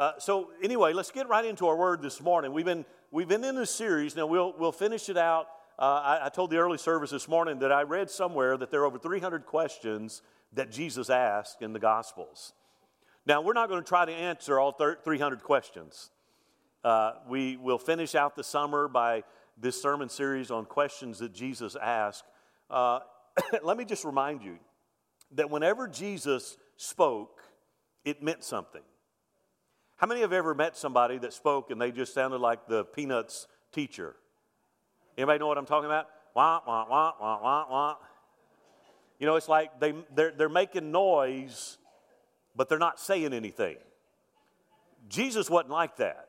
Uh, so anyway, let's get right into our word this morning. We've been we've been in this series. Now we'll we'll finish it out. Uh, I, I, told the early service this morning that I read somewhere that there are over 300 questions that Jesus asked in the Gospels. Now we're not going to try to answer all 300 questions. Uh, we will finish out the summer by this sermon series on questions that Jesus asked. Uh, let me just remind you that whenever Jesus spoke, it meant something. How many have ever met somebody that spoke and they just sounded like the Peanuts teacher? Anybody know what I'm talking about? Wah, wah, wah, wah, wah, wah. You know, it's like they, they're, they're making noise, but they're not saying anything. Jesus wasn't like that.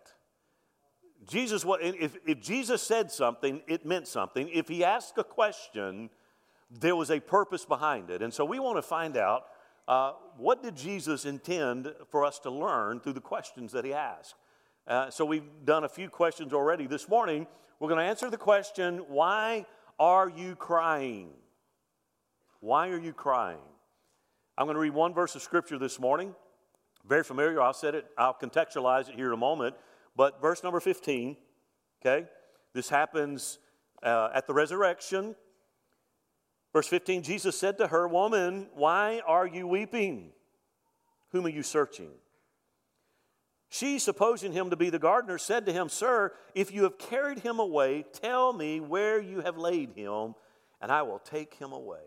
Jesus, if, if Jesus said something, it meant something. If he asked a question, there was a purpose behind it. And so we want to find out uh, what did Jesus intend for us to learn through the questions that he asked? Uh, so we've done a few questions already. This morning, we're going to answer the question why are you crying? Why are you crying? I'm going to read one verse of scripture this morning. Very familiar. I'll set it, I'll contextualize it here in a moment. But verse number 15, okay? This happens uh, at the resurrection. Verse 15 Jesus said to her, Woman, why are you weeping? Whom are you searching? She, supposing him to be the gardener, said to him, Sir, if you have carried him away, tell me where you have laid him, and I will take him away.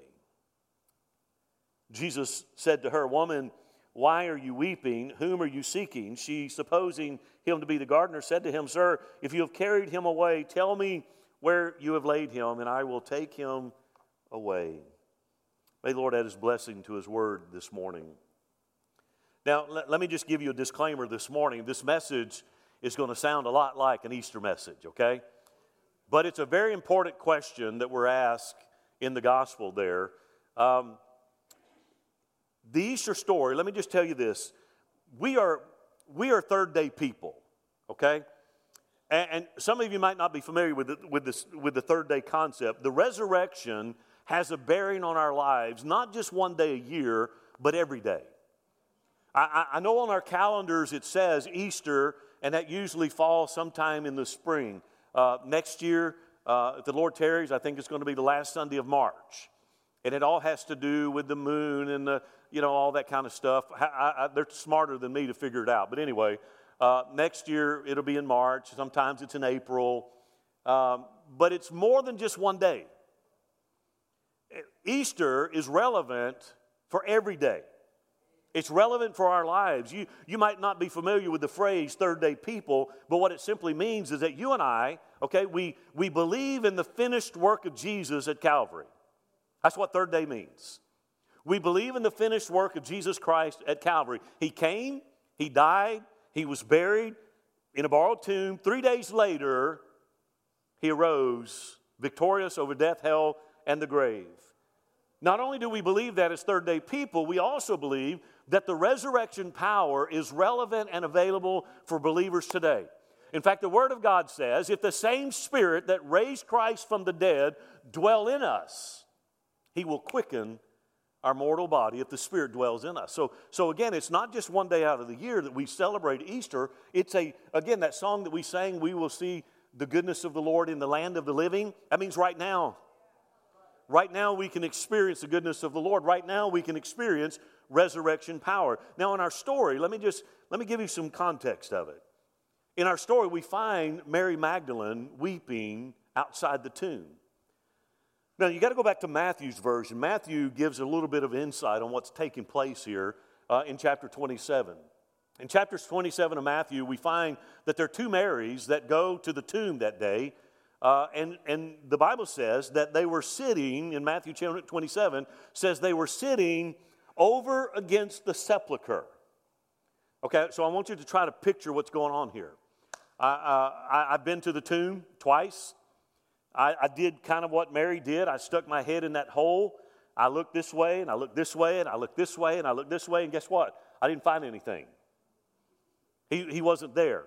Jesus said to her, Woman, why are you weeping? Whom are you seeking? She, supposing him to be the gardener, said to him, Sir, if you have carried him away, tell me where you have laid him, and I will take him away. May the Lord add his blessing to his word this morning. Now, let, let me just give you a disclaimer this morning. This message is going to sound a lot like an Easter message, okay? But it's a very important question that we're asked in the gospel there. Um, the Easter story, let me just tell you this. We are, we are third day people, okay? And, and some of you might not be familiar with the, with, this, with the third day concept. The resurrection has a bearing on our lives, not just one day a year, but every day. I, I know on our calendars it says Easter, and that usually falls sometime in the spring. Uh, next year, uh, if the Lord tarries, I think it's going to be the last Sunday of March. And it all has to do with the moon and the, you know, all that kind of stuff. I, I, they're smarter than me to figure it out. But anyway, uh, next year it'll be in March. Sometimes it's in April. Um, but it's more than just one day. Easter is relevant for every day. It's relevant for our lives. You, you might not be familiar with the phrase third day people, but what it simply means is that you and I, okay, we, we believe in the finished work of Jesus at Calvary. That's what third day means. We believe in the finished work of Jesus Christ at Calvary. He came, He died, He was buried in a borrowed tomb. Three days later, He arose victorious over death, hell, and the grave. Not only do we believe that as third day people, we also believe that the resurrection power is relevant and available for believers today. In fact, the Word of God says if the same Spirit that raised Christ from the dead dwell in us, He will quicken our mortal body if the Spirit dwells in us. So, so again, it's not just one day out of the year that we celebrate Easter. It's a, again, that song that we sang, we will see the goodness of the Lord in the land of the living. That means right now. Right now, we can experience the goodness of the Lord. Right now, we can experience resurrection power. Now, in our story, let me just let me give you some context of it. In our story, we find Mary Magdalene weeping outside the tomb. Now, you got to go back to Matthew's version. Matthew gives a little bit of insight on what's taking place here uh, in chapter 27. In chapter 27 of Matthew, we find that there are two Marys that go to the tomb that day uh, and, and the Bible says that they were sitting, in Matthew 27, says they were sitting over against the sepulchre. Okay, so I want you to try to picture what's going on here. Uh, I, have been to the tomb twice. I, I did kind of what Mary did. I stuck my head in that hole. I looked this way, and I looked this way, and I looked this way, and I looked this way, and guess what? I didn't find anything. He, he wasn't there.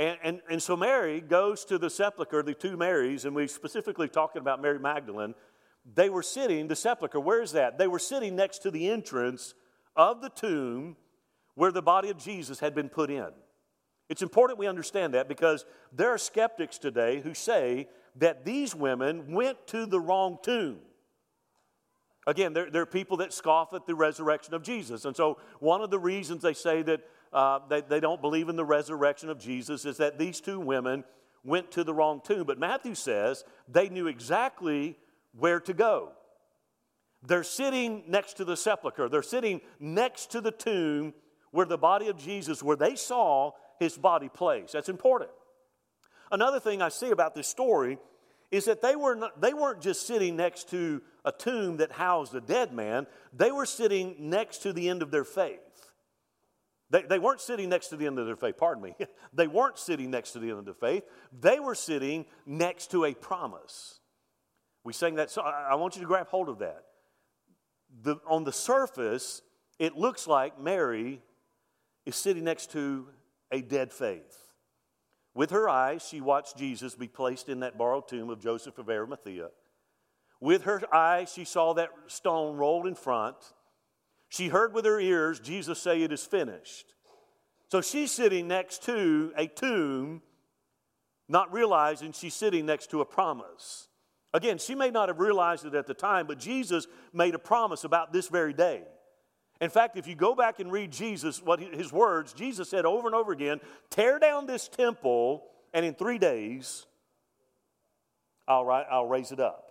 And, and, and so Mary goes to the sepulchre, the two Marys, and we specifically talking about Mary Magdalene. They were sitting, the sepulchre, where is that? They were sitting next to the entrance of the tomb where the body of Jesus had been put in. It's important we understand that because there are skeptics today who say that these women went to the wrong tomb. Again, there, there are people that scoff at the resurrection of Jesus. And so, one of the reasons they say that uh, they, they don't believe in the resurrection of Jesus is that these two women went to the wrong tomb. But Matthew says they knew exactly where to go. They're sitting next to the sepulchre, they're sitting next to the tomb where the body of Jesus, where they saw his body placed. That's important. Another thing I see about this story is that they, were not, they weren't just sitting next to a tomb that housed a dead man, they were sitting next to the end of their faith. They, they weren't sitting next to the end of their faith, pardon me. they weren't sitting next to the end of their faith. They were sitting next to a promise. We sang that song. I want you to grab hold of that. The, on the surface, it looks like Mary is sitting next to a dead faith. With her eyes, she watched Jesus be placed in that borrowed tomb of Joseph of Arimathea. With her eyes, she saw that stone rolled in front. She heard with her ears Jesus say, It is finished. So she's sitting next to a tomb, not realizing she's sitting next to a promise. Again, she may not have realized it at the time, but Jesus made a promise about this very day. In fact, if you go back and read Jesus, what his words, Jesus said over and over again, tear down this temple, and in three days, I'll, I'll raise it up.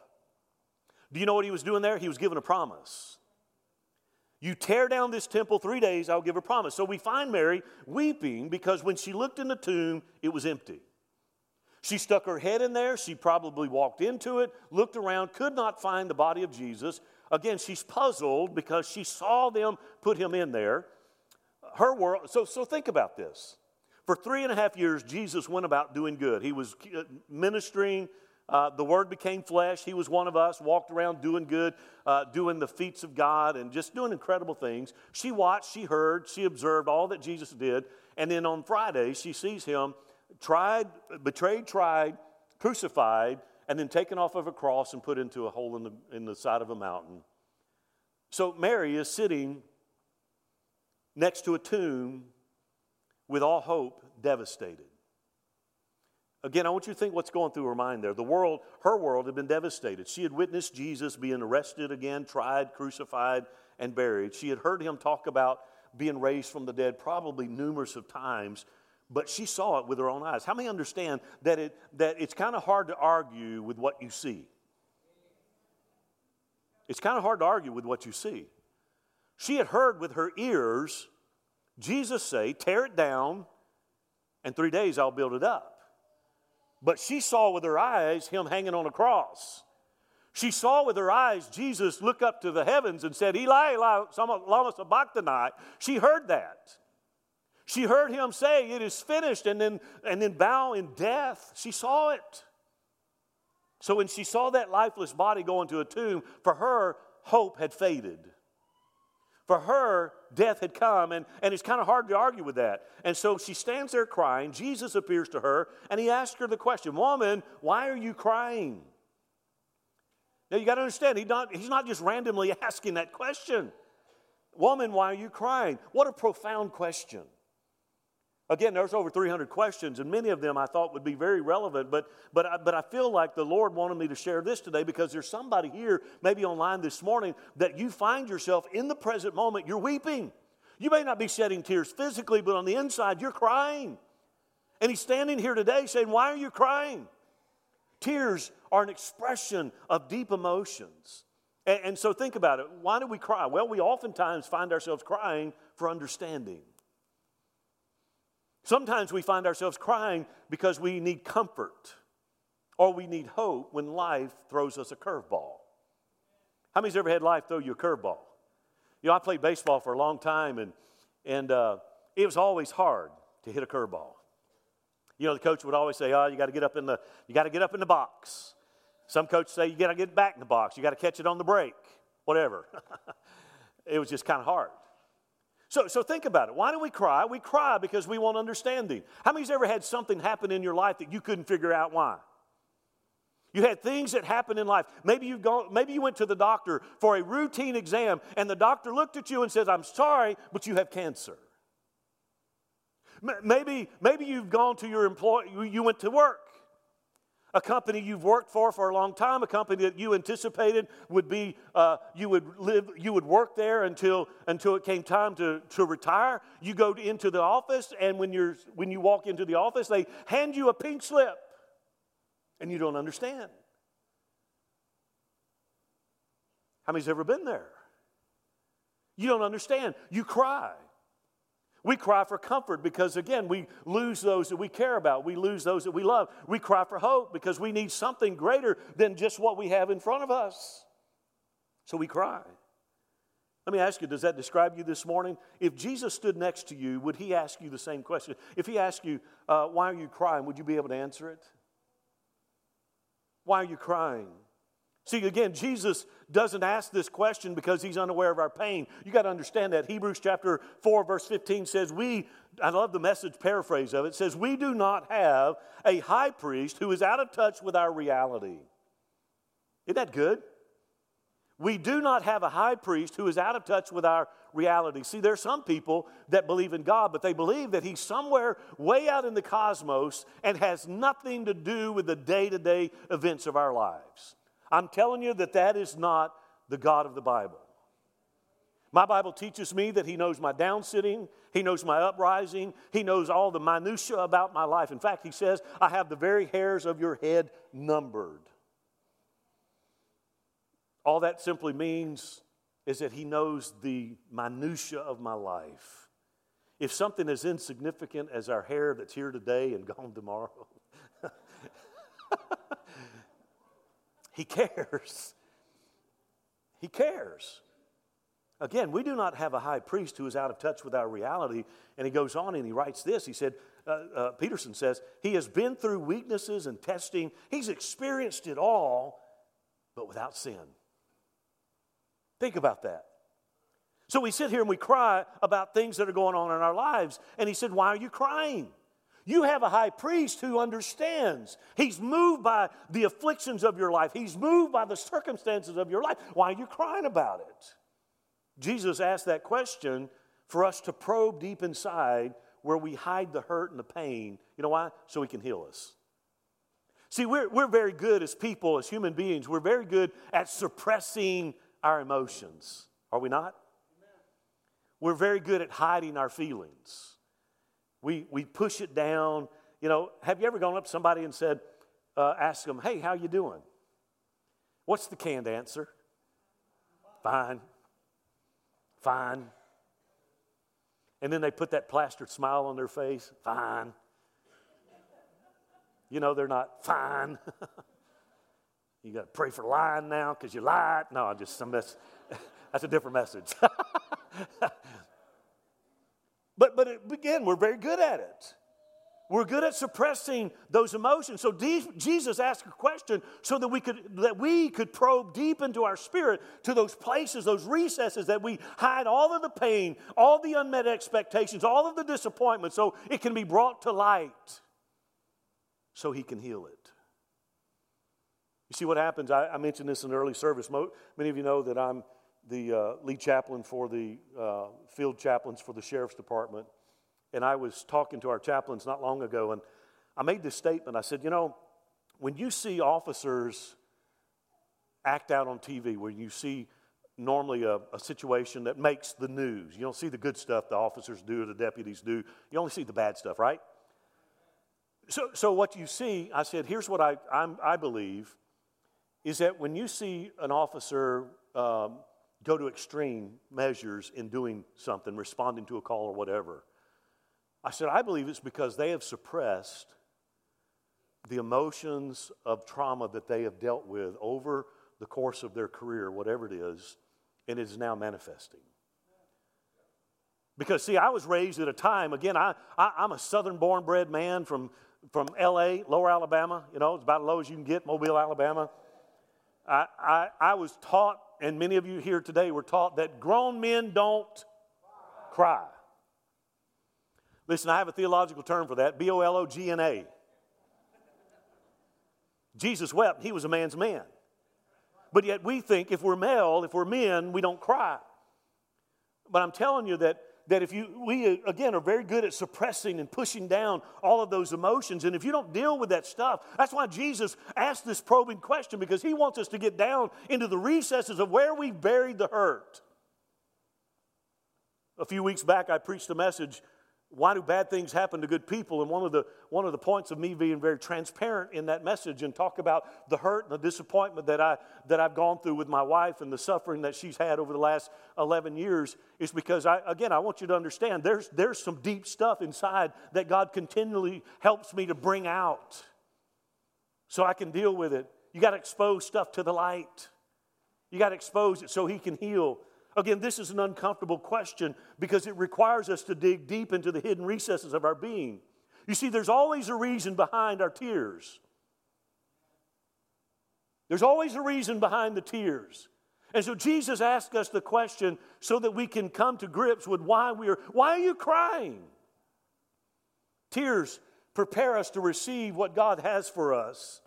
Do you know what he was doing there? He was giving a promise. You tear down this temple three days, I'll give a promise. So we find Mary weeping because when she looked in the tomb, it was empty. She stuck her head in there. She probably walked into it, looked around, could not find the body of Jesus. Again, she's puzzled because she saw them put him in there. Her world, so, so think about this. For three and a half years, Jesus went about doing good. He was uh, ministering. Uh, the Word became flesh. He was one of us, walked around doing good, uh, doing the feats of God, and just doing incredible things. She watched, she heard, she observed all that Jesus did. And then on Friday, she sees him tried, betrayed, tried, crucified, and then taken off of a cross and put into a hole in the, in the side of a mountain. So Mary is sitting next to a tomb with all hope devastated. Again, I want you to think what's going through her mind there. The world, her world, had been devastated. She had witnessed Jesus being arrested again, tried, crucified, and buried. She had heard him talk about being raised from the dead probably numerous of times but she saw it with her own eyes. How many understand that, it, that it's kind of hard to argue with what you see? It's kind of hard to argue with what you see. She had heard with her ears Jesus say, Tear it down, and three days I'll build it up. But she saw with her eyes him hanging on a cross. She saw with her eyes Jesus look up to the heavens and said, Eli, Eli, lama sabachthani. She heard that. She heard him say, It is finished, and then, and then bow in death. She saw it. So when she saw that lifeless body go into a tomb, for her, hope had faded. For her, death had come, and, and it's kind of hard to argue with that. And so she stands there crying. Jesus appears to her, and he asks her the question Woman, why are you crying? Now you got to understand, he not, he's not just randomly asking that question. Woman, why are you crying? What a profound question. Again, there's over 300 questions, and many of them I thought would be very relevant, but, but, I, but I feel like the Lord wanted me to share this today because there's somebody here, maybe online this morning, that you find yourself in the present moment, you're weeping. You may not be shedding tears physically, but on the inside, you're crying. And He's standing here today saying, Why are you crying? Tears are an expression of deep emotions. And, and so think about it. Why do we cry? Well, we oftentimes find ourselves crying for understanding. Sometimes we find ourselves crying because we need comfort or we need hope when life throws us a curveball. How many's ever had life throw you a curveball? You know, I played baseball for a long time, and, and uh, it was always hard to hit a curveball. You know, the coach would always say, "Oh, you got to get up in the you got to get up in the box." Some coaches say you got to get back in the box. You got to catch it on the break, whatever. it was just kind of hard. So, so think about it. Why do we cry? We cry because we want understanding. How many's ever had something happen in your life that you couldn't figure out why? You had things that happened in life. Maybe you gone, maybe you went to the doctor for a routine exam, and the doctor looked at you and says, "I'm sorry, but you have cancer." Maybe, maybe you've gone to your employer, you went to work. A company you've worked for for a long time, a company that you anticipated would be, uh, you would live, you would work there until, until it came time to, to retire. You go into the office, and when, you're, when you walk into the office, they hand you a pink slip, and you don't understand. How many's ever been there? You don't understand. You cry. We cry for comfort because, again, we lose those that we care about. We lose those that we love. We cry for hope because we need something greater than just what we have in front of us. So we cry. Let me ask you, does that describe you this morning? If Jesus stood next to you, would he ask you the same question? If he asked you, uh, why are you crying, would you be able to answer it? Why are you crying? See, again, Jesus doesn't ask this question because he's unaware of our pain. You got to understand that. Hebrews chapter 4, verse 15 says, We, I love the message paraphrase of it, says, We do not have a high priest who is out of touch with our reality. Isn't that good? We do not have a high priest who is out of touch with our reality. See, there are some people that believe in God, but they believe that He's somewhere way out in the cosmos and has nothing to do with the day to day events of our lives. I'm telling you that that is not the God of the Bible. My Bible teaches me that He knows my down sitting, He knows my uprising, He knows all the minutiae about my life. In fact, He says, I have the very hairs of your head numbered. All that simply means is that He knows the minutiae of my life. If something as insignificant as our hair that's here today and gone tomorrow, He cares. He cares. Again, we do not have a high priest who is out of touch with our reality. And he goes on and he writes this. He said, uh, uh, Peterson says, He has been through weaknesses and testing, he's experienced it all, but without sin. Think about that. So we sit here and we cry about things that are going on in our lives. And he said, Why are you crying? You have a high priest who understands. He's moved by the afflictions of your life, he's moved by the circumstances of your life. Why are you crying about it? Jesus asked that question for us to probe deep inside where we hide the hurt and the pain. You know why? So he can heal us. See, we're, we're very good as people, as human beings, we're very good at suppressing our emotions. Are we not? We're very good at hiding our feelings. We, we push it down. You know, have you ever gone up to somebody and said, uh, ask them, hey, how you doing? What's the canned answer? Fine. Fine. And then they put that plastered smile on their face. Fine. You know, they're not fine. you got to pray for lying now because you lied. No, I just some mess. That's a different message. But, but again, we're very good at it. We're good at suppressing those emotions. So Jesus asked a question so that we could that we could probe deep into our spirit to those places, those recesses that we hide all of the pain, all the unmet expectations, all of the disappointment, so it can be brought to light, so He can heal it. You see what happens? I, I mentioned this in early service. Many of you know that I'm the uh, lead chaplain for the uh, field chaplains for the sheriff's department. And I was talking to our chaplains not long ago, and I made this statement. I said, You know, when you see officers act out on TV, when you see normally a, a, situation that makes the news, you don't see the good stuff the officers do or the deputies do, you only see the bad stuff, right? So, so what you see, I said, here's what I, I'm, i believe is that when you see an officer um, go to extreme measures in doing something, responding to a call or whatever. I said, I believe it's because they have suppressed the emotions of trauma that they have dealt with over the course of their career, whatever it is, and it is now manifesting. Because, see, I was raised at a time, again, I, I, am a southern born bred man from, from LA, lower Alabama, you know, it's about as low as you can get, Mobile, Alabama. I, I, I was taught and many of you here today were taught that grown men don't cry. Listen, I have a theological term for that B O L O G N A. Jesus wept, he was a man's man. But yet we think if we're male, if we're men, we don't cry. But I'm telling you that, that if you, we uh, again are very good at suppressing and pushing down all of those emotions. And if you don't deal with that stuff, that's why Jesus asked this probing question because he wants us to get down into the recesses of where we've buried the hurt. A few weeks back, I preached a message why do bad things happen to good people? And one of the one of the points of me being very transparent in that message and talk about the hurt and the disappointment that I that I've gone through with my wife and the suffering that she's had over the last 11 years is because I again I want you to understand there's there's some deep stuff inside that God continually helps me to bring out so I can deal with it. You got to expose stuff to the light. You got to expose it so he can heal Again, this is an uncomfortable question because it requires us to dig deep into the hidden recesses of our being. You see, there's always a reason behind our tears. There's always a reason behind the tears. And so Jesus asked us the question so that we can come to grips with why we are why are you crying? Tears prepare us to receive what God has for us.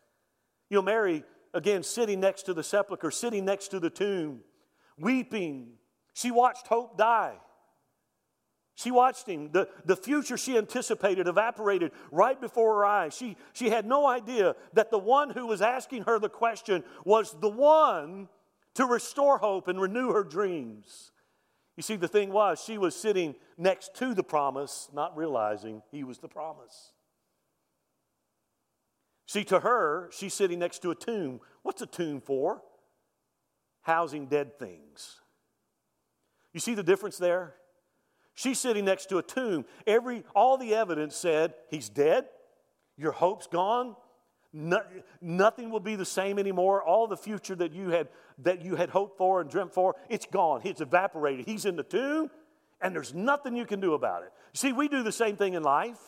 You know, Mary, again, sitting next to the sepulchre, sitting next to the tomb, weeping. She watched hope die. She watched him. The, the future she anticipated evaporated right before her eyes. She, she had no idea that the one who was asking her the question was the one to restore hope and renew her dreams. You see, the thing was, she was sitting next to the promise, not realizing he was the promise. See, to her, she's sitting next to a tomb. What's a tomb for? Housing dead things. You see the difference there? She's sitting next to a tomb. Every, all the evidence said, He's dead, your hope's gone, no, nothing will be the same anymore. All the future that you had that you had hoped for and dreamt for, it's gone. It's evaporated. He's in the tomb, and there's nothing you can do about it. See, we do the same thing in life.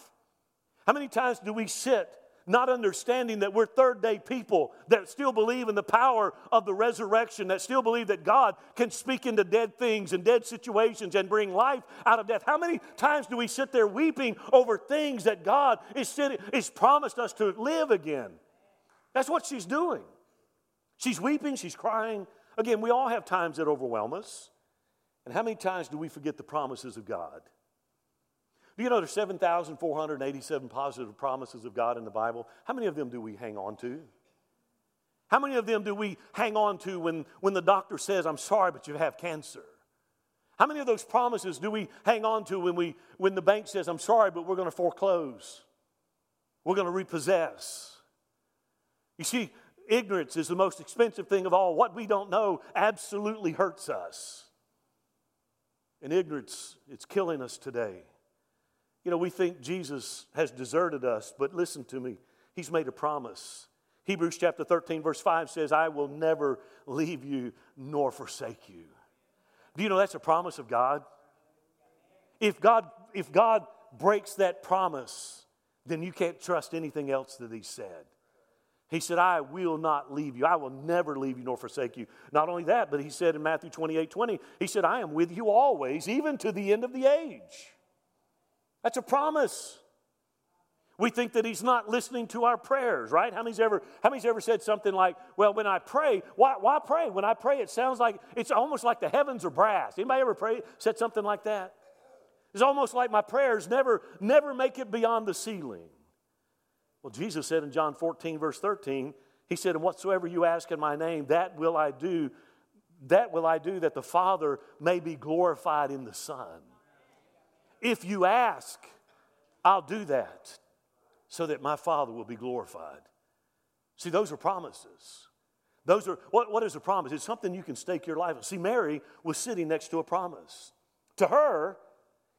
How many times do we sit not understanding that we're third day people that still believe in the power of the resurrection, that still believe that God can speak into dead things and dead situations and bring life out of death. How many times do we sit there weeping over things that God is, sitting, is promised us to live again? That's what she's doing. She's weeping, she's crying. Again, we all have times that overwhelm us. And how many times do we forget the promises of God? Do you know there's 7,487 positive promises of God in the Bible? How many of them do we hang on to? How many of them do we hang on to when, when the doctor says, I'm sorry, but you have cancer? How many of those promises do we hang on to when, we, when the bank says, I'm sorry, but we're going to foreclose? We're going to repossess. You see, ignorance is the most expensive thing of all. What we don't know absolutely hurts us. And ignorance, it's killing us today. You know, we think Jesus has deserted us, but listen to me. He's made a promise. Hebrews chapter 13, verse 5 says, I will never leave you nor forsake you. Do you know that's a promise of God? If God, if God breaks that promise, then you can't trust anything else that He said. He said, I will not leave you. I will never leave you nor forsake you. Not only that, but He said in Matthew 28 20, He said, I am with you always, even to the end of the age. That's a promise. We think that he's not listening to our prayers, right? How many's ever, how many's ever said something like, well, when I pray, why, why pray? When I pray, it sounds like, it's almost like the heavens are brass. Anybody ever pray, said something like that? It's almost like my prayers never, never make it beyond the ceiling. Well, Jesus said in John 14, verse 13, he said, and whatsoever you ask in my name, that will I do, that will I do that the Father may be glorified in the Son. If you ask, I'll do that so that my Father will be glorified. See, those are promises. Those are, what, what is a promise? It's something you can stake your life on. See, Mary was sitting next to a promise. To her,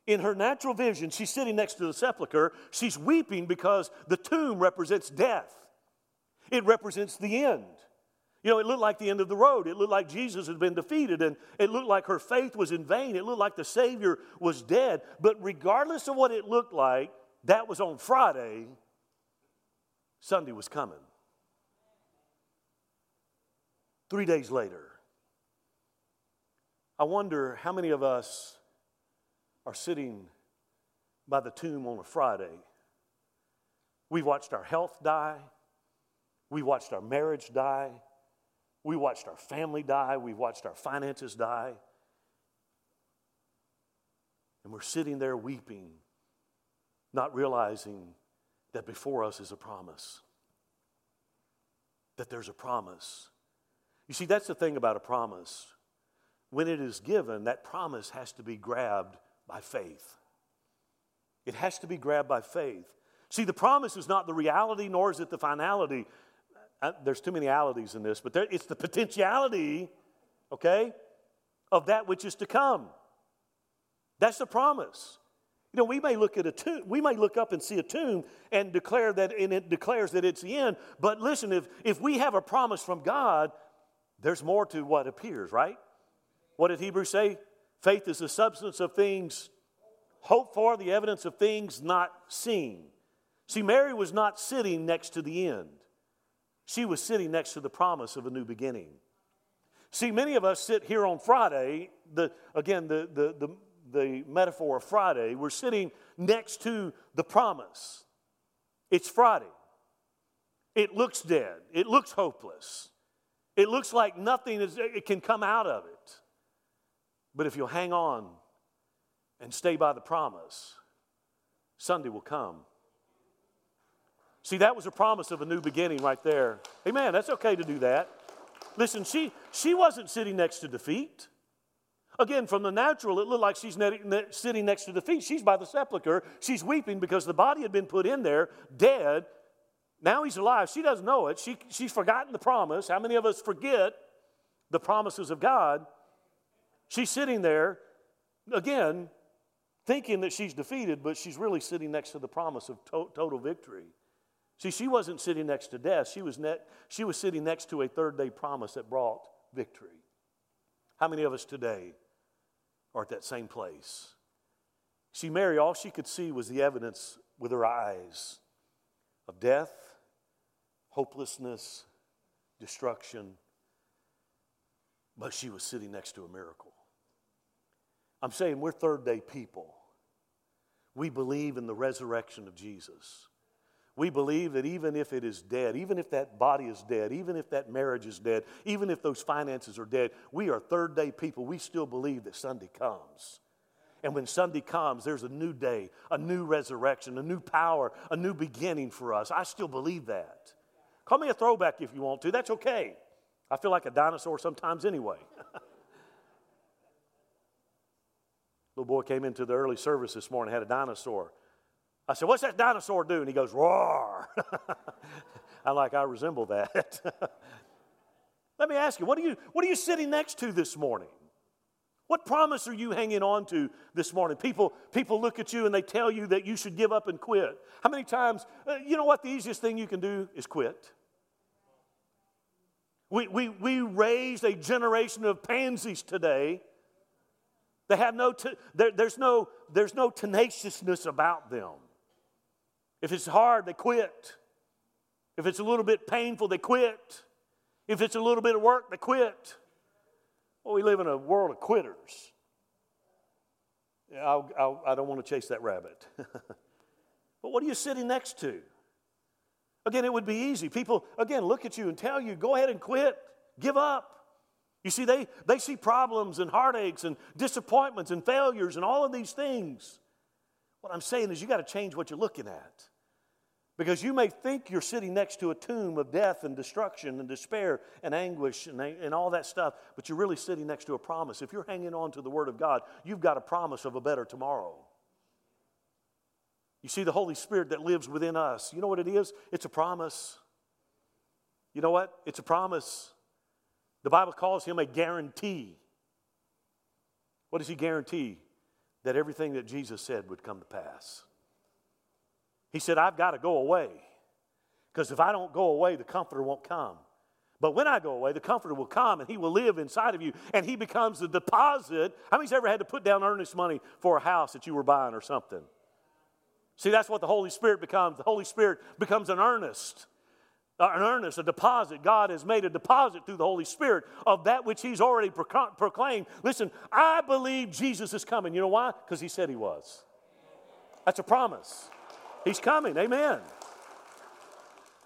in her natural vision, she's sitting next to the sepulchre. She's weeping because the tomb represents death, it represents the end. You know, it looked like the end of the road. It looked like Jesus had been defeated, and it looked like her faith was in vain. It looked like the Savior was dead. But regardless of what it looked like, that was on Friday. Sunday was coming. Three days later, I wonder how many of us are sitting by the tomb on a Friday. We watched our health die, we watched our marriage die. We watched our family die. We've watched our finances die. And we're sitting there weeping, not realizing that before us is a promise. That there's a promise. You see, that's the thing about a promise. When it is given, that promise has to be grabbed by faith. It has to be grabbed by faith. See, the promise is not the reality, nor is it the finality. There's too many alities in this, but there, it's the potentiality, okay, of that which is to come. That's the promise. You know, we may look at a tomb, we may look up and see a tomb and declare that, and it declares that it's the end. But listen, if, if we have a promise from God, there's more to what appears, right? What did Hebrews say? Faith is the substance of things hoped for, the evidence of things not seen. See, Mary was not sitting next to the end, she was sitting next to the promise of a new beginning. See, many of us sit here on Friday, the, again, the, the, the, the metaphor of Friday, we're sitting next to the promise. It's Friday. It looks dead, it looks hopeless. It looks like nothing is, it can come out of it. But if you'll hang on and stay by the promise, Sunday will come. See, that was a promise of a new beginning right there. Amen. That's okay to do that. Listen, she, she wasn't sitting next to defeat. Again, from the natural, it looked like she's sitting next to defeat. She's by the sepulchre. She's weeping because the body had been put in there, dead. Now he's alive. She doesn't know it. She, she's forgotten the promise. How many of us forget the promises of God? She's sitting there, again, thinking that she's defeated, but she's really sitting next to the promise of to- total victory. See, she wasn't sitting next to death, she was, ne- she was sitting next to a third day promise that brought victory. How many of us today are at that same place? See, Mary, all she could see was the evidence with her eyes of death, hopelessness, destruction, but she was sitting next to a miracle. I'm saying we're third day people. We believe in the resurrection of Jesus. We believe that even if it is dead, even if that body is dead, even if that marriage is dead, even if those finances are dead, we are third day people. We still believe that Sunday comes. And when Sunday comes, there's a new day, a new resurrection, a new power, a new beginning for us. I still believe that. Call me a throwback if you want to. That's okay. I feel like a dinosaur sometimes anyway. Little boy came into the early service this morning, had a dinosaur. I said, What's that dinosaur do? And he goes, Roar. I'm like, I resemble that. Let me ask you, what are you, what are you sitting next to this morning? What promise are you hanging on to this morning? People, people look at you and they tell you that you should give up and quit. How many times, uh, you know what, the easiest thing you can do is quit. We, we, we raised a generation of pansies today. They have no, t- there, there's, no, there's no tenaciousness about them. If it's hard, they quit. If it's a little bit painful, they quit. If it's a little bit of work, they quit. Well, we live in a world of quitters. I'll, I'll, I do not want to chase that rabbit. but what are you sitting next to? Again, it would be easy. People, again, look at you and tell you, go ahead and quit, give up. You see, they, they see problems and heartaches and disappointments and failures and all of these things. What I'm saying is, you got to change what you're looking at. Because you may think you're sitting next to a tomb of death and destruction and despair and anguish and, and all that stuff, but you're really sitting next to a promise. If you're hanging on to the Word of God, you've got a promise of a better tomorrow. You see, the Holy Spirit that lives within us, you know what it is? It's a promise. You know what? It's a promise. The Bible calls him a guarantee. What does he guarantee? That everything that Jesus said would come to pass. He said, I've got to go away. Because if I don't go away, the Comforter won't come. But when I go away, the Comforter will come and He will live inside of you and He becomes the deposit. How many's ever had to put down earnest money for a house that you were buying or something? See, that's what the Holy Spirit becomes. The Holy Spirit becomes an earnest. Uh, an earnest, a deposit. God has made a deposit through the Holy Spirit of that which He's already proclaimed. Listen, I believe Jesus is coming. You know why? Because He said He was. That's a promise. He's coming. Amen.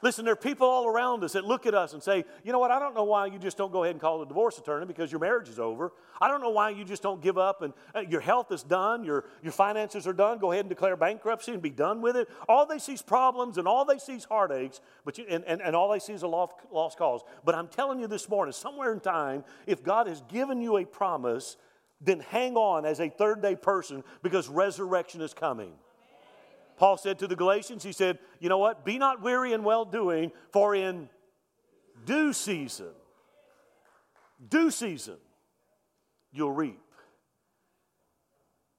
Listen, there are people all around us that look at us and say, you know what, I don't know why you just don't go ahead and call the divorce attorney because your marriage is over. I don't know why you just don't give up and uh, your health is done, your, your finances are done. Go ahead and declare bankruptcy and be done with it. All they see is problems and all they see is heartaches, but you, and, and, and all they see is a lost, lost cause. But I'm telling you this morning, somewhere in time, if God has given you a promise, then hang on as a third day person because resurrection is coming. Paul said to the Galatians, he said, You know what? Be not weary in well doing, for in due season, due season, you'll reap.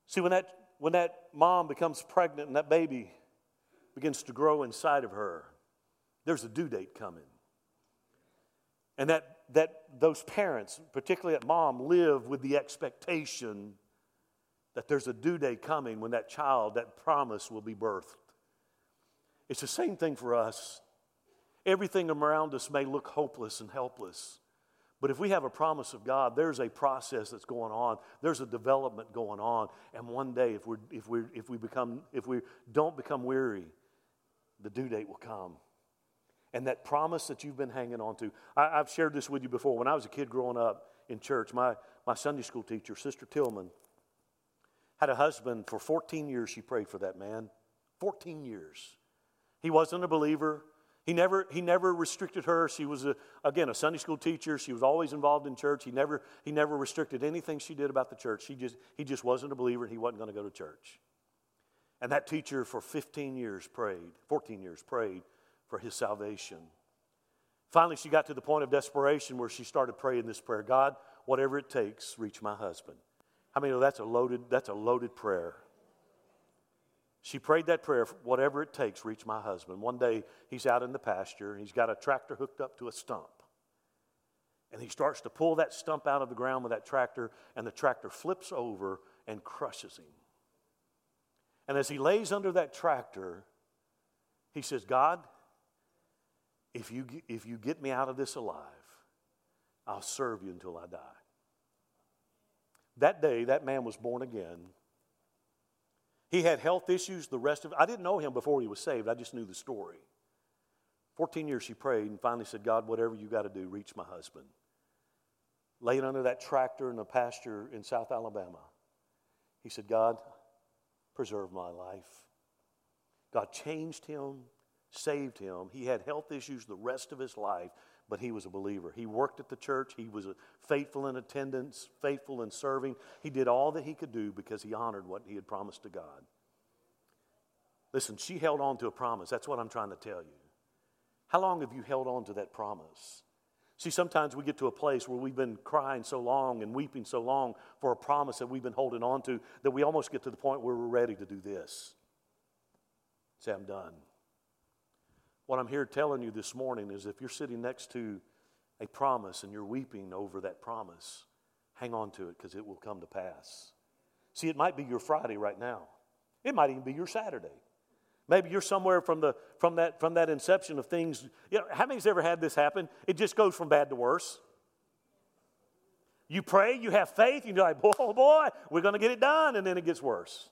See, when that, when that mom becomes pregnant and that baby begins to grow inside of her, there's a due date coming. And that, that those parents, particularly that mom, live with the expectation that there's a due day coming when that child, that promise will be birthed. It's the same thing for us. Everything around us may look hopeless and helpless. But if we have a promise of God, there's a process that's going on. There's a development going on. And one day, if, we're, if, we if, we become, if we don't become weary, the due date will come. And that promise that you've been hanging on to. I, have shared this with you before. When I was a kid growing up in church, my, my Sunday school teacher, Sister Tillman, had a husband for 14 years. She prayed for that man. 14 years. He wasn't a believer. He never, he never restricted her. She was, a, again, a Sunday school teacher. She was always involved in church. He never, he never restricted anything she did about the church. She just, he just wasn't a believer and he wasn't going to go to church. And that teacher for 15 years prayed, 14 years prayed for his salvation. Finally, she got to the point of desperation where she started praying this prayer God, whatever it takes, reach my husband. Many know that's a loaded, that's a loaded prayer? She prayed that prayer, whatever it takes, reach my husband. One day he's out in the pasture, and he's got a tractor hooked up to a stump. And he starts to pull that stump out of the ground with that tractor, and the tractor flips over and crushes him. And as he lays under that tractor, he says, God, if you, if you get me out of this alive, I'll serve you until I die. That day, that man was born again. He had health issues the rest of I didn't know him before he was saved. I just knew the story. 14 years she prayed and finally said, God, whatever you got to do, reach my husband. Laying under that tractor in the pasture in South Alabama, he said, God, preserve my life. God changed him, saved him. He had health issues the rest of his life, but he was a believer. He worked at the church. He was faithful in attendance, faithful in serving. He did all that he could do because he honored what he had promised to God. Listen, she held on to a promise. That's what I'm trying to tell you. How long have you held on to that promise? See, sometimes we get to a place where we've been crying so long and weeping so long for a promise that we've been holding on to that we almost get to the point where we're ready to do this. Say, I'm done. What I'm here telling you this morning is if you're sitting next to a promise and you're weeping over that promise, hang on to it because it will come to pass. See, it might be your Friday right now. It might even be your Saturday. Maybe you're somewhere from, the, from, that, from that inception of things. You know, how many's ever had this happen? It just goes from bad to worse. You pray, you have faith, you're like, boy, oh boy, we're going to get it done, and then it gets worse.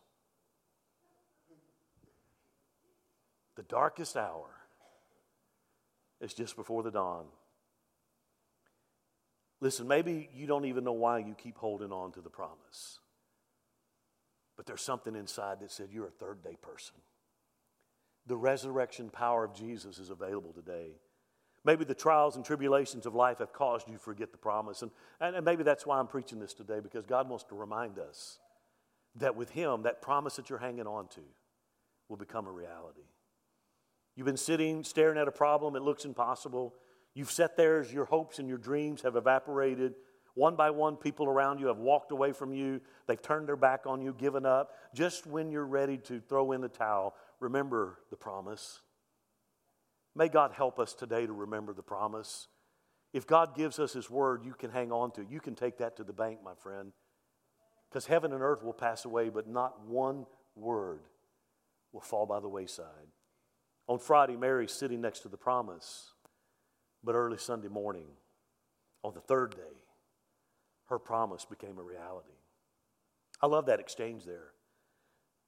The darkest hour it's just before the dawn. Listen, maybe you don't even know why you keep holding on to the promise. But there's something inside that said you're a third day person. The resurrection power of Jesus is available today. Maybe the trials and tribulations of life have caused you to forget the promise. And, and maybe that's why I'm preaching this today, because God wants to remind us that with Him, that promise that you're hanging on to will become a reality. You've been sitting, staring at a problem, it looks impossible. You've sat there as your hopes and your dreams have evaporated. One by one, people around you have walked away from you. They've turned their back on you, given up. Just when you're ready to throw in the towel, remember the promise. May God help us today to remember the promise. If God gives us His word, you can hang on to it. You can take that to the bank, my friend. Because heaven and earth will pass away, but not one word will fall by the wayside. On Friday, Mary's sitting next to the promise, but early Sunday morning, on the third day, her promise became a reality. I love that exchange there.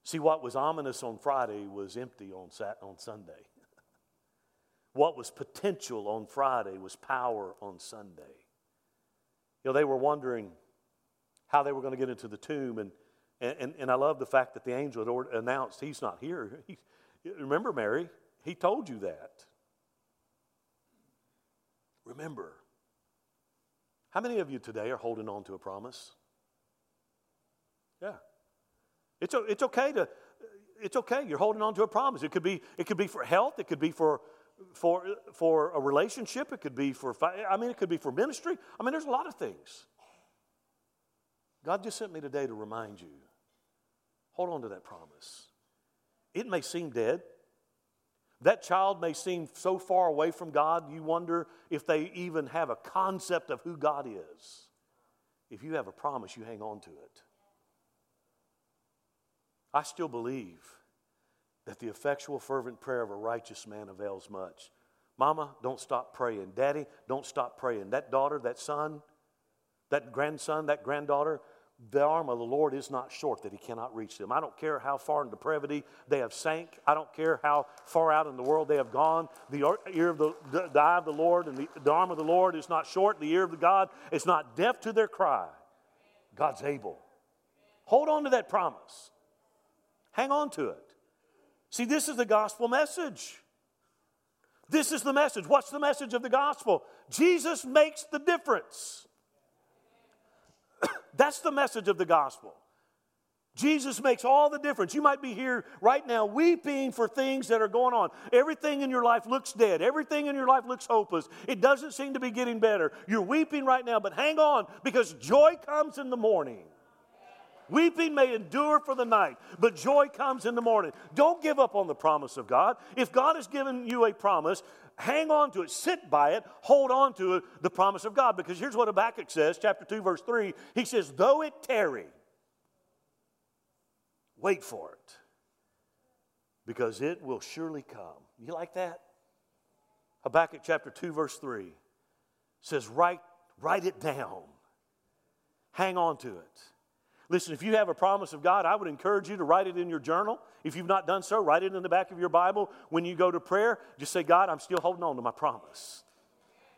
See, what was ominous on Friday was empty on, Sat- on Sunday. what was potential on Friday was power on Sunday. You know, they were wondering how they were going to get into the tomb, and, and, and I love the fact that the angel had announced he's not here. He, remember, Mary, he told you that. Remember. How many of you today are holding on to a promise? Yeah. It's, it's okay to, it's okay. You're holding on to a promise. It could be, it could be for health. It could be for, for, for a relationship. It could be for, I mean, it could be for ministry. I mean, there's a lot of things. God just sent me today to remind you hold on to that promise. It may seem dead. That child may seem so far away from God, you wonder if they even have a concept of who God is. If you have a promise, you hang on to it. I still believe that the effectual, fervent prayer of a righteous man avails much. Mama, don't stop praying. Daddy, don't stop praying. That daughter, that son, that grandson, that granddaughter, the arm of the Lord is not short that he cannot reach them. I don't care how far in depravity they have sank. I don't care how far out in the world they have gone. The ear of the, the, the eye of the Lord and the, the arm of the Lord is not short. The ear of the God is not deaf to their cry. God's able. Hold on to that promise. Hang on to it. See, this is the gospel message. This is the message. What's the message of the gospel? Jesus makes the difference. That's the message of the gospel. Jesus makes all the difference. You might be here right now weeping for things that are going on. Everything in your life looks dead. Everything in your life looks hopeless. It doesn't seem to be getting better. You're weeping right now, but hang on because joy comes in the morning. Weeping may endure for the night, but joy comes in the morning. Don't give up on the promise of God. If God has given you a promise, hang on to it, sit by it, hold on to it, the promise of God. Because here's what Habakkuk says, chapter 2, verse 3. He says, Though it tarry, wait for it, because it will surely come. You like that? Habakkuk chapter 2, verse 3 says, Write, write it down, hang on to it. Listen, if you have a promise of God, I would encourage you to write it in your journal. If you've not done so, write it in the back of your Bible. When you go to prayer, just say, God, I'm still holding on to my promise.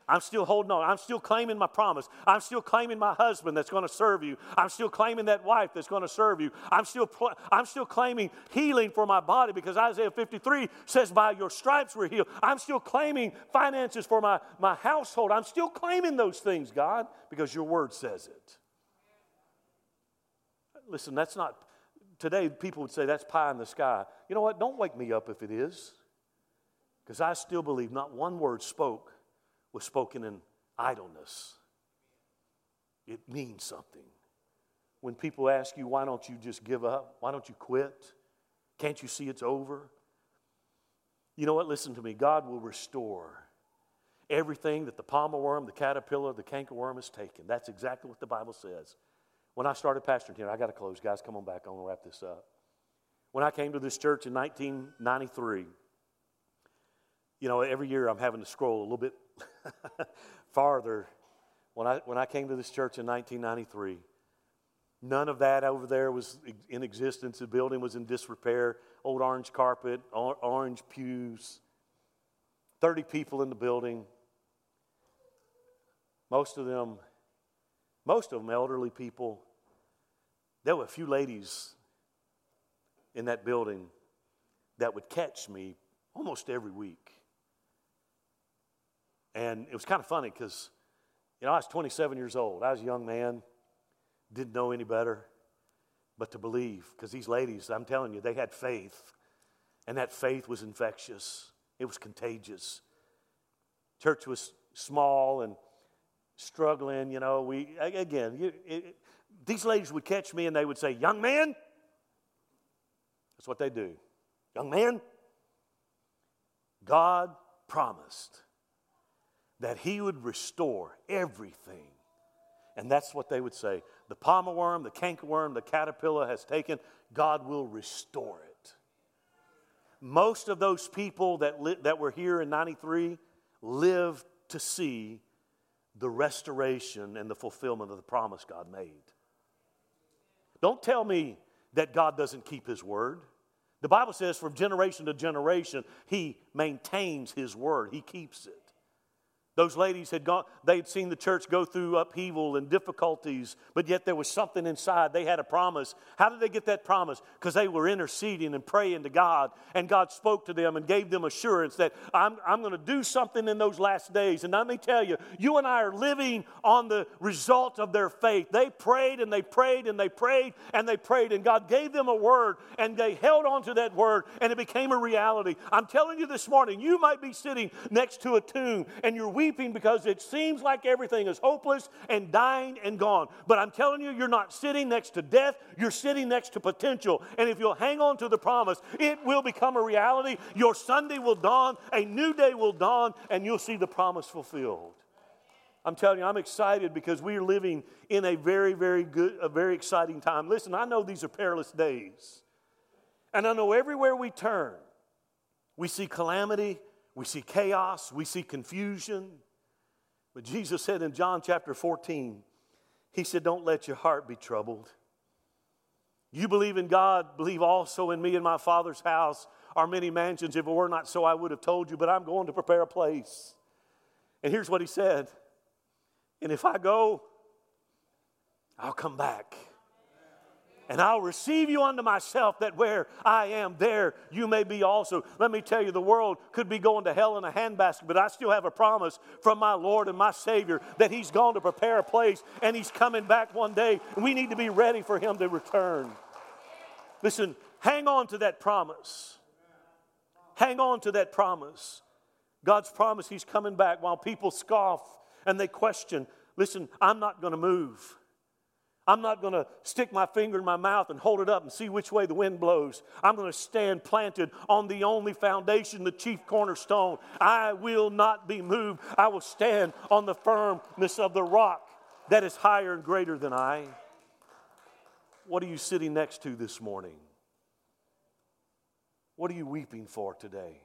I'm still holding on. I'm still claiming my promise. I'm still claiming my husband that's going to serve you. I'm still claiming that wife that's going to serve you. I'm still, pl- I'm still claiming healing for my body because Isaiah 53 says, By your stripes we're healed. I'm still claiming finances for my, my household. I'm still claiming those things, God, because your word says it. Listen, that's not, today people would say that's pie in the sky. You know what? Don't wake me up if it is. Because I still believe not one word spoke was spoken in idleness. It means something. When people ask you, why don't you just give up? Why don't you quit? Can't you see it's over? You know what? Listen to me. God will restore everything that the palmer worm, the caterpillar, the cankerworm has taken. That's exactly what the Bible says. When I started pastoring here, I got to close, guys. Come on back. I want to wrap this up. When I came to this church in 1993, you know, every year I'm having to scroll a little bit farther. When I, when I came to this church in 1993, none of that over there was in existence. The building was in disrepair, old orange carpet, orange pews, 30 people in the building. Most of them most of them elderly people. There were a few ladies in that building that would catch me almost every week. And it was kind of funny because, you know, I was 27 years old. I was a young man, didn't know any better but to believe. Because these ladies, I'm telling you, they had faith. And that faith was infectious, it was contagious. Church was small and struggling, you know, we, again, you, it, these ladies would catch me and they would say, Young man, that's what they do. Young man, God promised that He would restore everything. And that's what they would say. The palmer worm, the cankerworm, the caterpillar has taken, God will restore it. Most of those people that, li- that were here in 93 lived to see the restoration and the fulfillment of the promise God made. Don't tell me that God doesn't keep His word. The Bible says from generation to generation, He maintains His word, He keeps it. Those ladies had gone, they had seen the church go through upheaval and difficulties, but yet there was something inside. They had a promise. How did they get that promise? Because they were interceding and praying to God, and God spoke to them and gave them assurance that I'm, I'm going to do something in those last days. And let me tell you, you and I are living on the result of their faith. They prayed and they prayed and they prayed and they prayed, and God gave them a word, and they held on to that word, and it became a reality. I'm telling you this morning, you might be sitting next to a tomb and you're weeping because it seems like everything is hopeless and dying and gone. But I'm telling you, you're not sitting next to death, you're sitting next to potential. And if you'll hang on to the promise, it will become a reality. Your Sunday will dawn, a new day will dawn, and you'll see the promise fulfilled. I'm telling you, I'm excited because we are living in a very, very good, a very exciting time. Listen, I know these are perilous days. And I know everywhere we turn, we see calamity, we see chaos, we see confusion. But Jesus said in John chapter 14, He said, Don't let your heart be troubled. You believe in God, believe also in me. In my Father's house are many mansions. If it were not so, I would have told you, but I'm going to prepare a place. And here's what He said And if I go, I'll come back and I'll receive you unto myself, that where I am, there you may be also. Let me tell you, the world could be going to hell in a handbasket, but I still have a promise from my Lord and my Savior that He's gone to prepare a place and He's coming back one day, and we need to be ready for Him to return. Listen, hang on to that promise. Hang on to that promise. God's promise He's coming back while people scoff and they question. Listen, I'm not going to move. I'm not going to stick my finger in my mouth and hold it up and see which way the wind blows. I'm going to stand planted on the only foundation, the chief cornerstone. I will not be moved. I will stand on the firmness of the rock that is higher and greater than I. What are you sitting next to this morning? What are you weeping for today?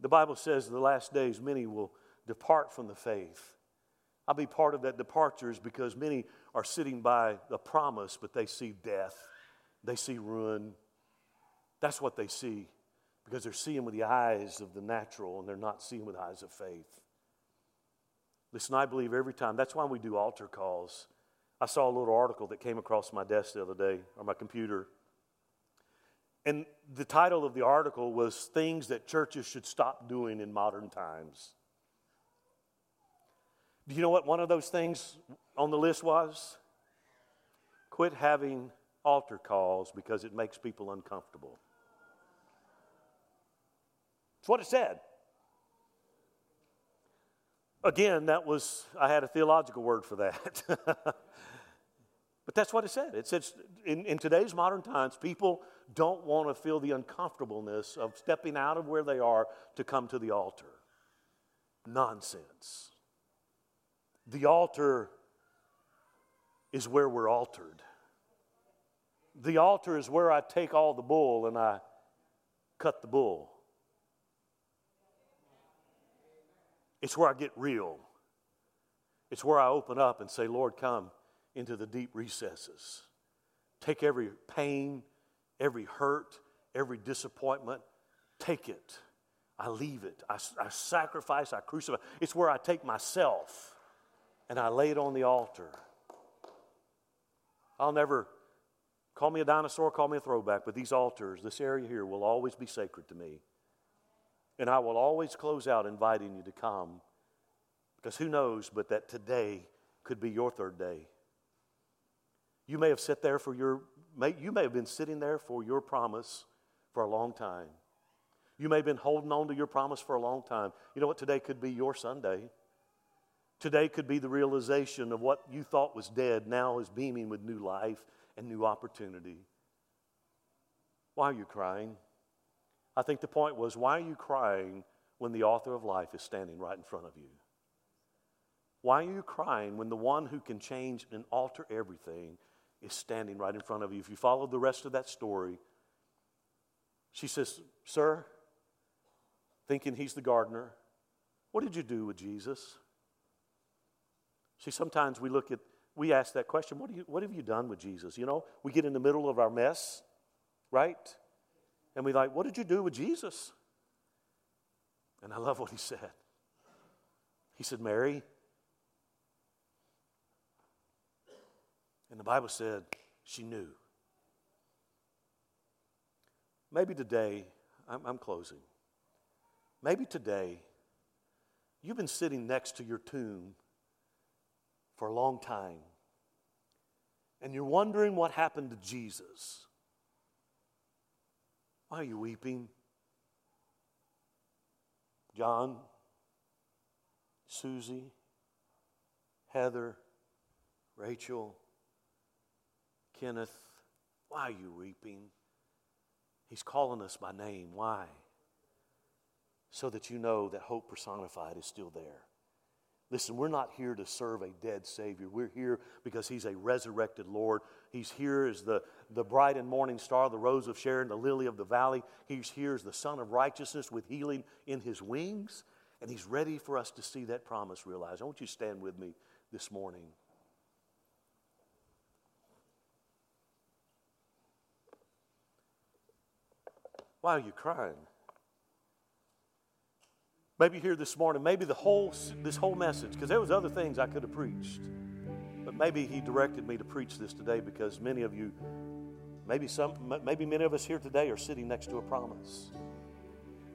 The Bible says in the last days many will depart from the faith. I'll be part of that departure is because many are sitting by the promise, but they see death, they see ruin. That's what they see because they're seeing with the eyes of the natural and they're not seeing with eyes of faith. Listen, I believe every time. That's why we do altar calls. I saw a little article that came across my desk the other day or my computer. And the title of the article was Things That Churches Should Stop Doing in Modern Times. Do you know what one of those things on the list was? Quit having altar calls because it makes people uncomfortable. That's what it said. Again, that was, I had a theological word for that. but that's what it said. It says in, in today's modern times, people don't want to feel the uncomfortableness of stepping out of where they are to come to the altar. Nonsense. The altar is where we're altered. The altar is where I take all the bull and I cut the bull. It's where I get real. It's where I open up and say, Lord, come into the deep recesses. Take every pain, every hurt, every disappointment, take it. I leave it. I, I sacrifice, I crucify. It's where I take myself and I lay it on the altar. I'll never call me a dinosaur, call me a throwback, but these altars, this area here, will always be sacred to me. And I will always close out inviting you to come because who knows but that today could be your third day. You may have sat there for your, you may have been sitting there for your promise for a long time. You may have been holding on to your promise for a long time. You know what? Today could be your Sunday. Today could be the realization of what you thought was dead now is beaming with new life and new opportunity. Why are you crying? I think the point was why are you crying when the author of life is standing right in front of you? Why are you crying when the one who can change and alter everything is standing right in front of you? If you follow the rest of that story, she says, Sir, thinking he's the gardener, what did you do with Jesus? See, sometimes we look at, we ask that question, what, do you, what have you done with Jesus? You know, we get in the middle of our mess right? And we like, what did you do with Jesus? And I love what he said. He said, Mary. And the Bible said she knew. Maybe today, I'm, I'm closing. Maybe today, you've been sitting next to your tomb for a long time, and you're wondering what happened to Jesus. Why are you weeping? John, Susie, Heather, Rachel, Kenneth, why are you weeping? He's calling us by name. Why? So that you know that hope personified is still there. Listen, we're not here to serve a dead Savior. We're here because He's a resurrected Lord. He's here as the, the bright and morning star, the rose of Sharon, the lily of the valley. He's here as the Sun of righteousness with healing in His wings. And He's ready for us to see that promise realized. I want you to stand with me this morning. Why are you crying? Maybe here this morning, maybe the whole this whole message, because there was other things I could have preached. But maybe he directed me to preach this today because many of you, maybe some maybe many of us here today are sitting next to a promise.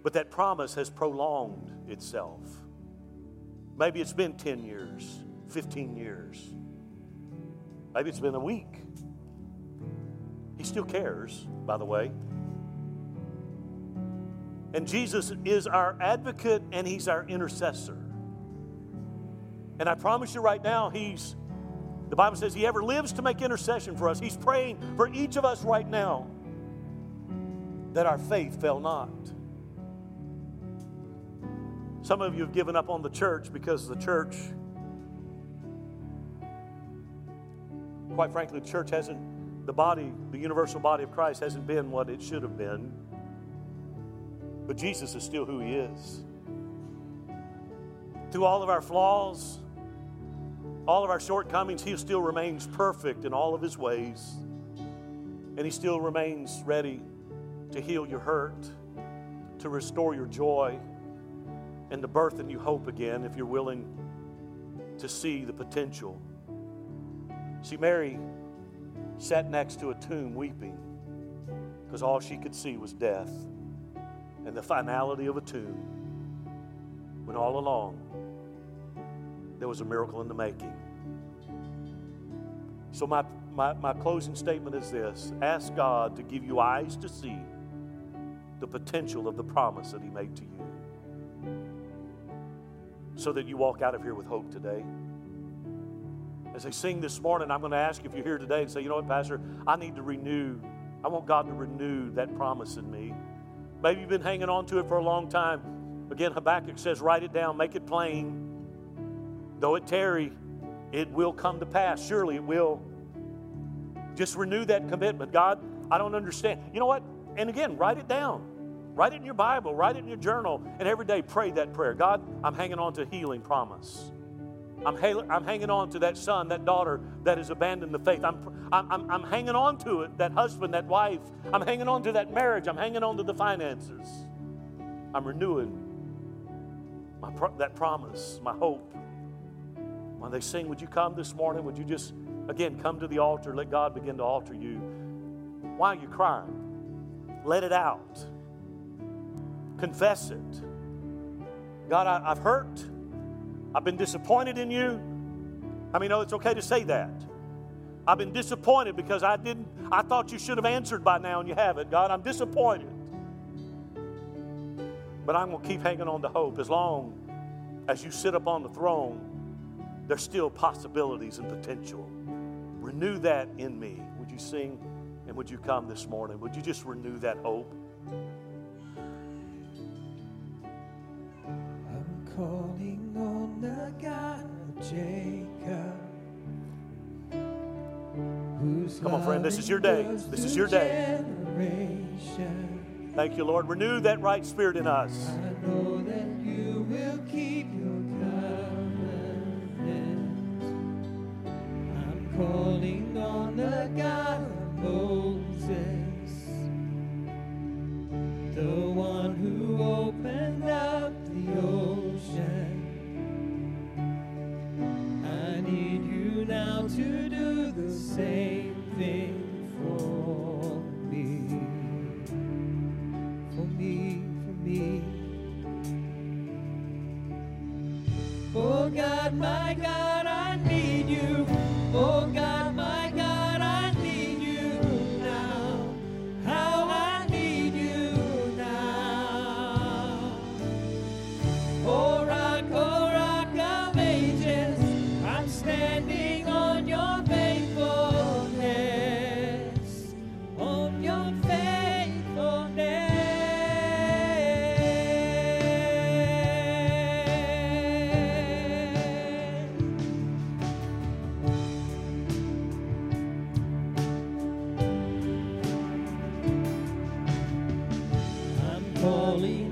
But that promise has prolonged itself. Maybe it's been 10 years, 15 years. Maybe it's been a week. He still cares, by the way. And Jesus is our advocate and He's our intercessor. And I promise you right now, He's, the Bible says He ever lives to make intercession for us. He's praying for each of us right now that our faith fail not. Some of you have given up on the church because the church, quite frankly, the church hasn't, the body, the universal body of Christ hasn't been what it should have been. But Jesus is still who He is. Through all of our flaws, all of our shortcomings, He still remains perfect in all of His ways. And He still remains ready to heal your hurt, to restore your joy, and to birth in you hope again if you're willing to see the potential. See, Mary sat next to a tomb weeping because all she could see was death and the finality of a tomb when all along there was a miracle in the making. So, my, my, my closing statement is this ask God to give you eyes to see the potential of the promise that He made to you so that you walk out of here with hope today. As they sing this morning, I'm going to ask if you're here today and say, you know what, Pastor, I need to renew. I want God to renew that promise in me. Maybe you've been hanging on to it for a long time. Again, Habakkuk says, write it down, make it plain. Though it tarry, it will come to pass. Surely it will. Just renew that commitment. God, I don't understand. You know what? And again, write it down. Write it in your Bible, write it in your journal, and every day pray that prayer. God, I'm hanging on to healing promise. I'm, ha- I'm hanging on to that son, that daughter that has abandoned the faith. I'm, I'm, I'm hanging on to it, that husband, that wife. I'm hanging on to that marriage. I'm hanging on to the finances. I'm renewing my pro- that promise, my hope. When they sing, would you come this morning? Would you just, again, come to the altar? Let God begin to alter you. Why are you crying? Let it out. Confess it. God, I, I've hurt. I've been disappointed in you. I mean, no, it's okay to say that. I've been disappointed because I didn't, I thought you should have answered by now and you haven't. God, I'm disappointed. But I'm going to keep hanging on to hope as long as you sit up on the throne. There's still possibilities and potential. Renew that in me. Would you sing and would you come this morning? Would you just renew that hope? I'm the God of Jacob. Come on, friend, this is your day. This is your day. Thank you, Lord. Renew that right spirit in us. I'm calling on the God of Moses, the one who opened. to do the same thing for me. For me, for me. Oh God, my God, I need you. Oh God. slowly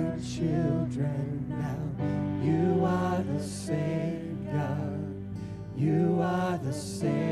your children now. You are the Savior. You are the Savior.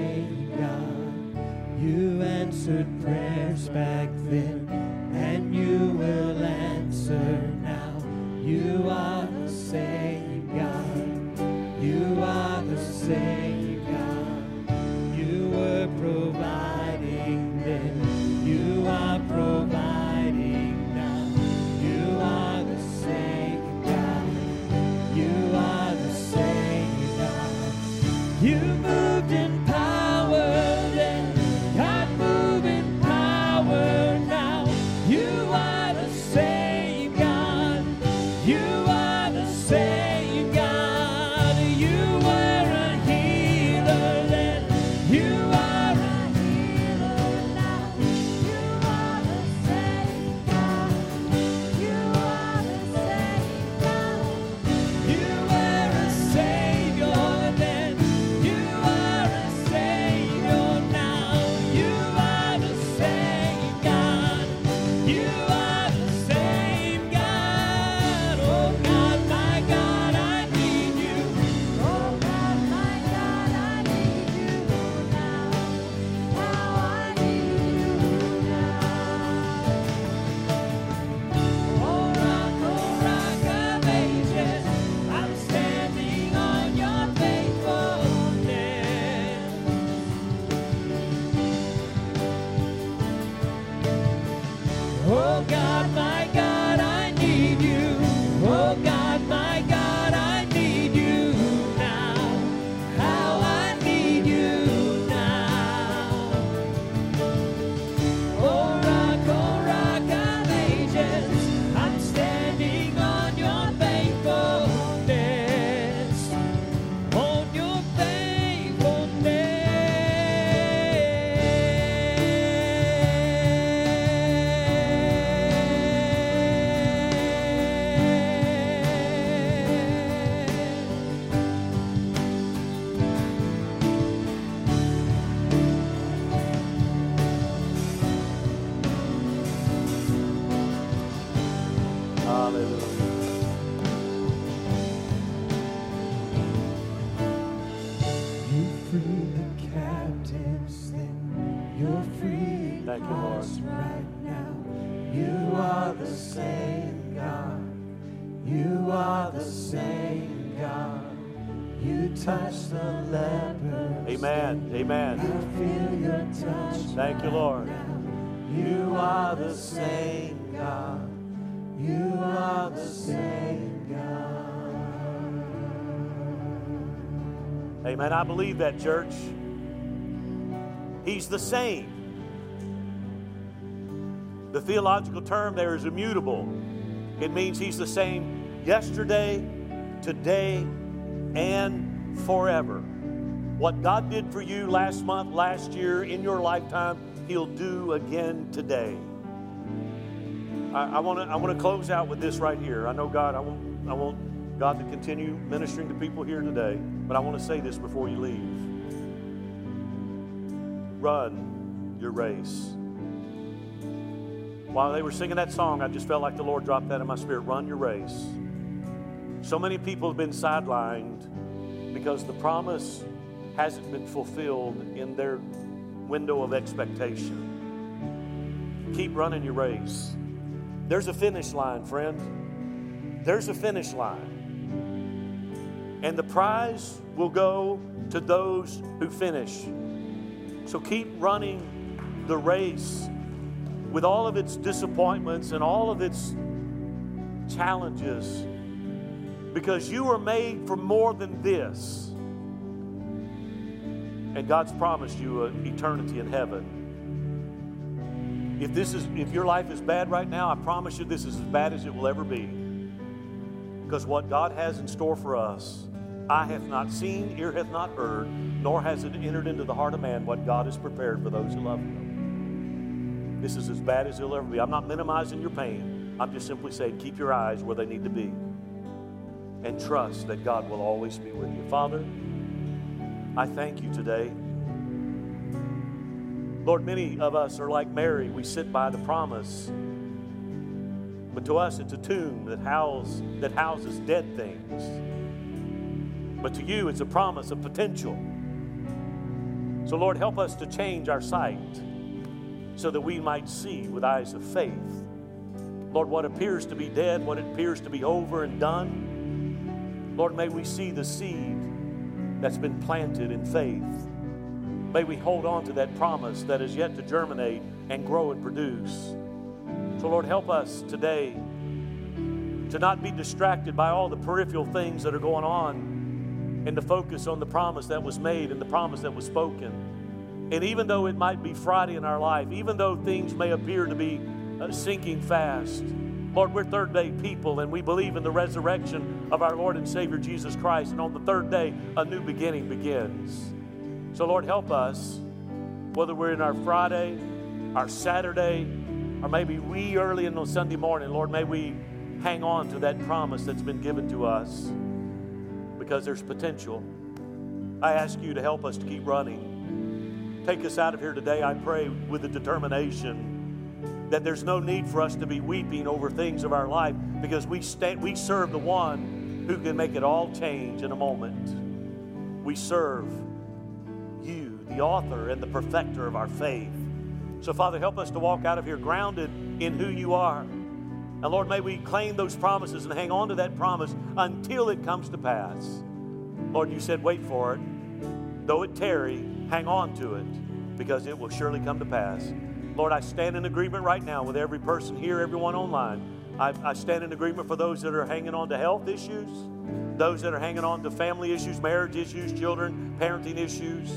I believe that, church. He's the same. The theological term there is immutable. It means he's the same yesterday, today, and forever. What God did for you last month, last year, in your lifetime, he'll do again today. I, want to I want to close out with this right here. I know God, I want I want God to continue ministering to people here today, but I want to say this before you leave. Run your race. While they were singing that song, I just felt like the Lord dropped that in my spirit. Run your race. So many people have been sidelined because the promise hasn't been fulfilled in their window of expectation. Keep running your race. There's a finish line, friend. There's a finish line. And the prize will go to those who finish. So keep running the race with all of its disappointments and all of its challenges because you were made for more than this. And God's promised you an eternity in heaven. If this is if your life is bad right now, I promise you this is as bad as it will ever be. Because what God has in store for us, eye hath not seen, ear hath not heard, nor has it entered into the heart of man what God has prepared for those who love him. This is as bad as it'll ever be. I'm not minimizing your pain. I'm just simply saying keep your eyes where they need to be. And trust that God will always be with you. Father, I thank you today. Lord, many of us are like Mary. We sit by the promise. But to us, it's a tomb that, house, that houses dead things. But to you, it's a promise of potential. So, Lord, help us to change our sight so that we might see with eyes of faith. Lord, what appears to be dead, what appears to be over and done, Lord, may we see the seed that's been planted in faith. May we hold on to that promise that is yet to germinate and grow and produce. So, Lord, help us today to not be distracted by all the peripheral things that are going on and to focus on the promise that was made and the promise that was spoken. And even though it might be Friday in our life, even though things may appear to be uh, sinking fast, Lord, we're third day people and we believe in the resurrection of our Lord and Savior Jesus Christ. And on the third day, a new beginning begins. So, Lord, help us, whether we're in our Friday, our Saturday, or maybe we early in the Sunday morning, Lord, may we hang on to that promise that's been given to us because there's potential. I ask you to help us to keep running. Take us out of here today, I pray, with the determination that there's no need for us to be weeping over things of our life because we, stand, we serve the one who can make it all change in a moment. We serve you, the author and the perfecter of our faith. So, Father, help us to walk out of here grounded in who you are. And Lord, may we claim those promises and hang on to that promise until it comes to pass. Lord, you said, wait for it. Though it tarry, hang on to it because it will surely come to pass. Lord, I stand in agreement right now with every person here, everyone online. I, I stand in agreement for those that are hanging on to health issues, those that are hanging on to family issues, marriage issues, children, parenting issues,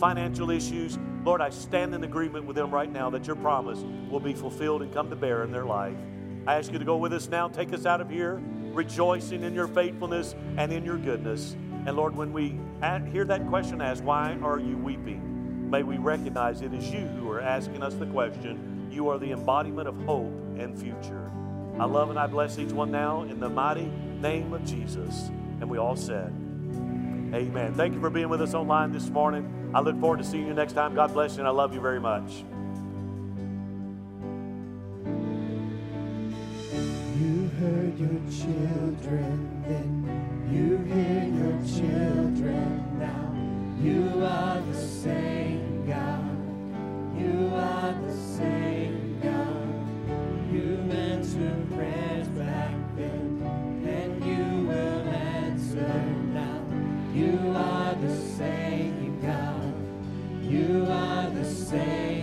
financial issues. Lord, I stand in agreement with them right now that your promise will be fulfilled and come to bear in their life. I ask you to go with us now, take us out of here, rejoicing in your faithfulness and in your goodness. And Lord, when we hear that question asked, why are you weeping? May we recognize it is you who are asking us the question. You are the embodiment of hope and future. I love and I bless each one now in the mighty name of Jesus. And we all said, Amen. Thank you for being with us online this morning. I look forward to seeing you next time. God bless you, and I love you very much. your children then. You hear your children now. You are the same God. You are the same God. You answered prayers back then, and you will answer now. You are the same God. You are the same.